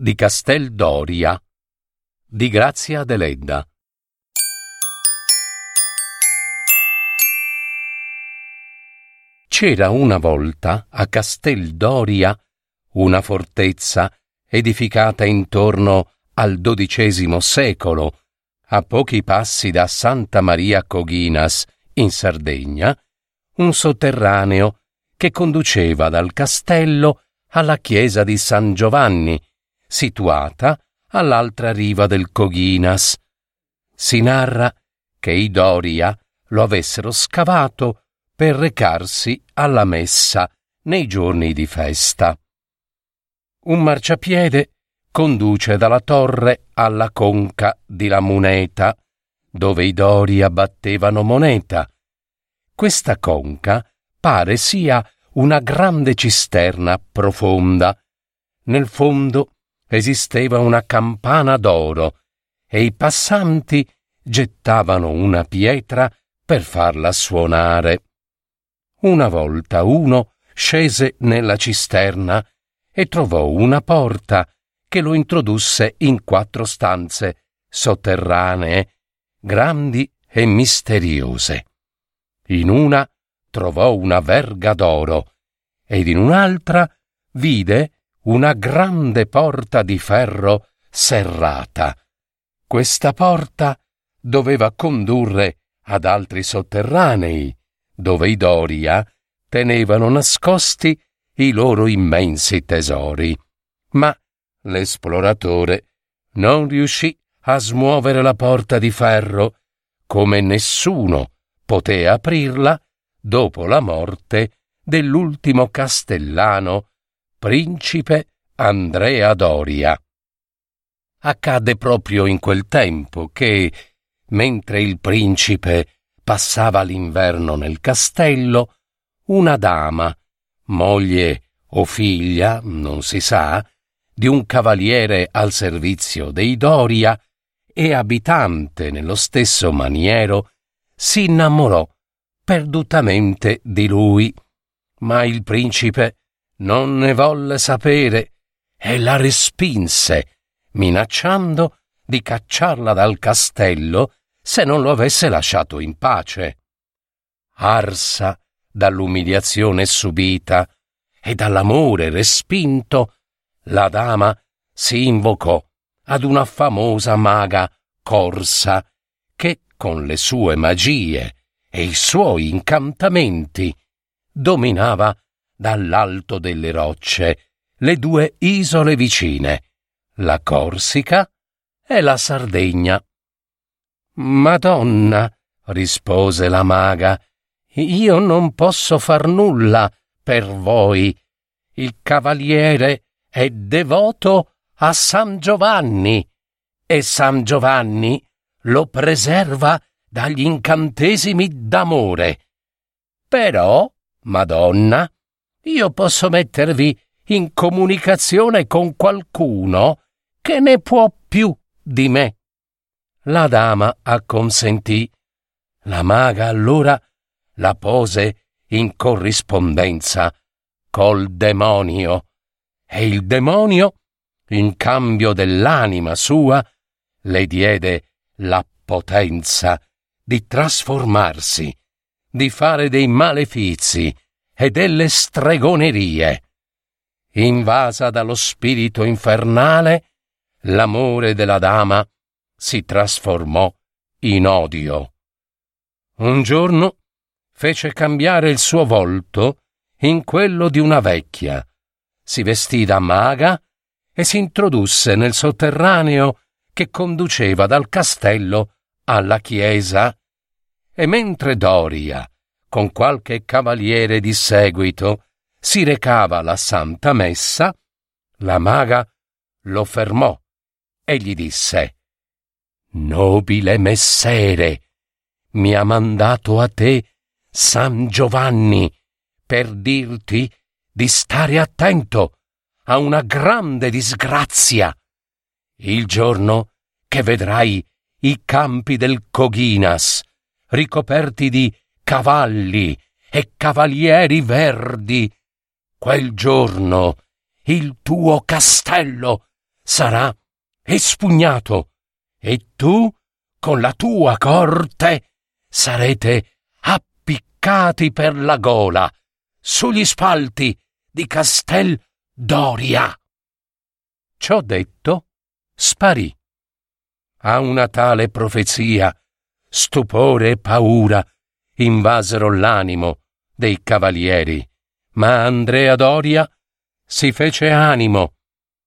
di Castel Doria di Grazia Deledda. C'era una volta a Castel Doria una fortezza edificata intorno al XII secolo, a pochi passi da Santa Maria Coghinas, in Sardegna, un sotterraneo che conduceva dal castello alla chiesa di San Giovanni, situata all'altra riva del Coghinas. Si narra che i Doria lo avessero scavato per recarsi alla messa nei giorni di festa. Un marciapiede conduce dalla torre alla conca di La Muneta, dove i Doria battevano moneta. Questa conca pare sia una grande cisterna profonda. Nel fondo esisteva una campana d'oro e i passanti gettavano una pietra per farla suonare. Una volta uno scese nella cisterna e trovò una porta che lo introdusse in quattro stanze sotterranee, grandi e misteriose. In una trovò una verga d'oro ed in un'altra vide una grande porta di ferro serrata. Questa porta doveva condurre ad altri sotterranei, dove i Doria tenevano nascosti i loro immensi tesori. Ma l'esploratore non riuscì a smuovere la porta di ferro, come nessuno poté aprirla dopo la morte dell'ultimo castellano principe Andrea Doria. Accadde proprio in quel tempo che, mentre il principe passava l'inverno nel castello, una dama, moglie o figlia, non si sa, di un cavaliere al servizio dei Doria e abitante nello stesso maniero, si innamorò perdutamente di lui. Ma il principe non ne volle sapere e la respinse, minacciando di cacciarla dal castello se non lo avesse lasciato in pace. Arsa dall'umiliazione subita e dall'amore respinto, la dama si invocò ad una famosa maga corsa che con le sue magie e i suoi incantamenti dominava dall'alto delle rocce le due isole vicine, la Corsica e la Sardegna. Madonna, rispose la maga, io non posso far nulla per voi. Il cavaliere è devoto a San Giovanni e San Giovanni lo preserva dagli incantesimi d'amore. Però, Madonna, io posso mettervi in comunicazione con qualcuno che ne può più di me. La dama acconsentì. La maga allora la pose in corrispondenza col demonio e il demonio, in cambio dell'anima sua, le diede la potenza di trasformarsi, di fare dei malefizi e delle stregonerie. Invasa dallo spirito infernale, l'amore della dama si trasformò in odio. Un giorno fece cambiare il suo volto in quello di una vecchia, si vestì da maga e si introdusse nel sotterraneo che conduceva dal castello alla chiesa, e mentre Doria con qualche cavaliere di seguito, si recava alla Santa Messa, la maga lo fermò e gli disse Nobile messere, mi ha mandato a te San Giovanni per dirti di stare attento a una grande disgrazia. Il giorno che vedrai i campi del Coghinas ricoperti di cavalli e cavalieri verdi, quel giorno il tuo castello sarà espugnato e tu con la tua corte sarete appiccati per la gola sugli spalti di Castel Doria. Ciò detto, sparì. A una tale profezia, stupore e paura invasero l'animo dei cavalieri, ma Andrea Doria si fece animo,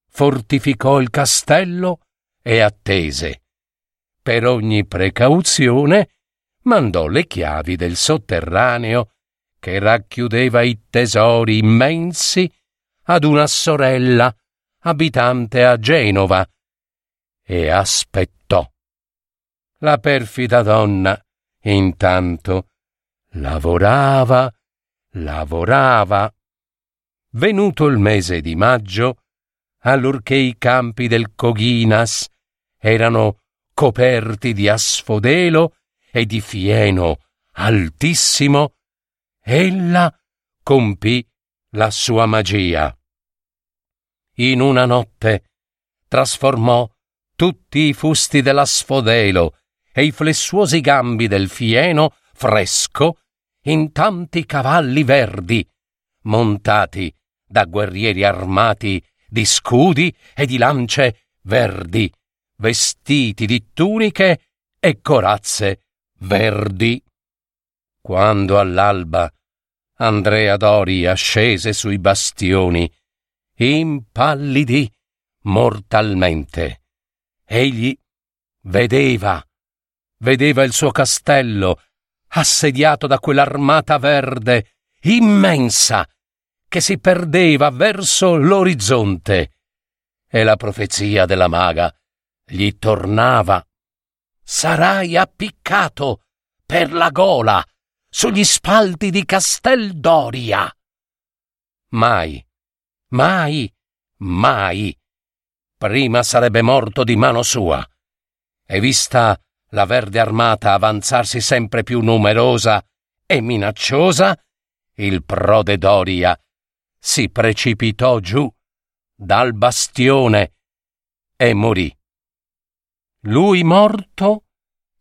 fortificò il castello e attese. Per ogni precauzione mandò le chiavi del sotterraneo che racchiudeva i tesori immensi ad una sorella abitante a Genova e aspettò. La perfida donna, intanto, lavorava, lavorava. Venuto il mese di maggio, allorché i campi del Coghinas erano coperti di asfodelo e di fieno altissimo, ella compì la sua magia. In una notte trasformò tutti i fusti dell'asfodelo e i flessuosi gambi del fieno fresco in tanti cavalli verdi, montati da guerrieri armati di scudi e di lance verdi, vestiti di tuniche e corazze verdi. Quando all'alba Andrea Doria scese sui bastioni, impallidì mortalmente. Egli vedeva, vedeva il suo castello assediato da quell'armata verde immensa che si perdeva verso l'orizzonte. E la profezia della maga gli tornava. Sarai appiccato per la gola sugli spalti di Casteldoria. Mai, mai, mai. Prima sarebbe morto di mano sua. E vista la verde armata avanzarsi sempre più numerosa e minacciosa, il prode Doria si precipitò giù dal bastione e morì. Lui morto,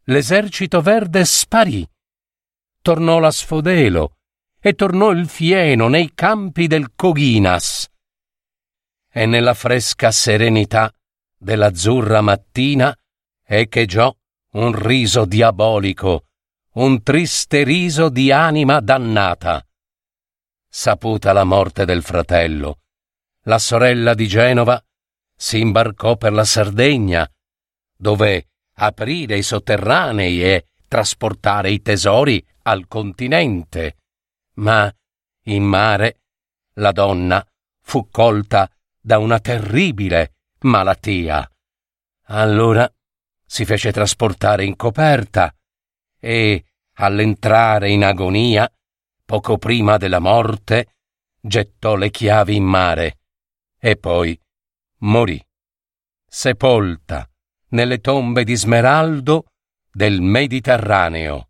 l'esercito verde sparì. Tornò la Sfodelo e tornò il fieno nei campi del Coghinas. E nella fresca serenità dell'azzurra mattina echeggiò un riso diabolico, un triste riso di anima dannata Saputa la morte del fratello, la sorella di Genova si imbarcò per la Sardegna, dove aprire i sotterranei e trasportare i tesori al continente. Ma in mare la donna fu colta da una terribile malattia. Allora si fece trasportare in coperta e, all'entrare in agonia, poco prima della morte, gettò le chiavi in mare e poi morì, sepolta nelle tombe di smeraldo del Mediterraneo.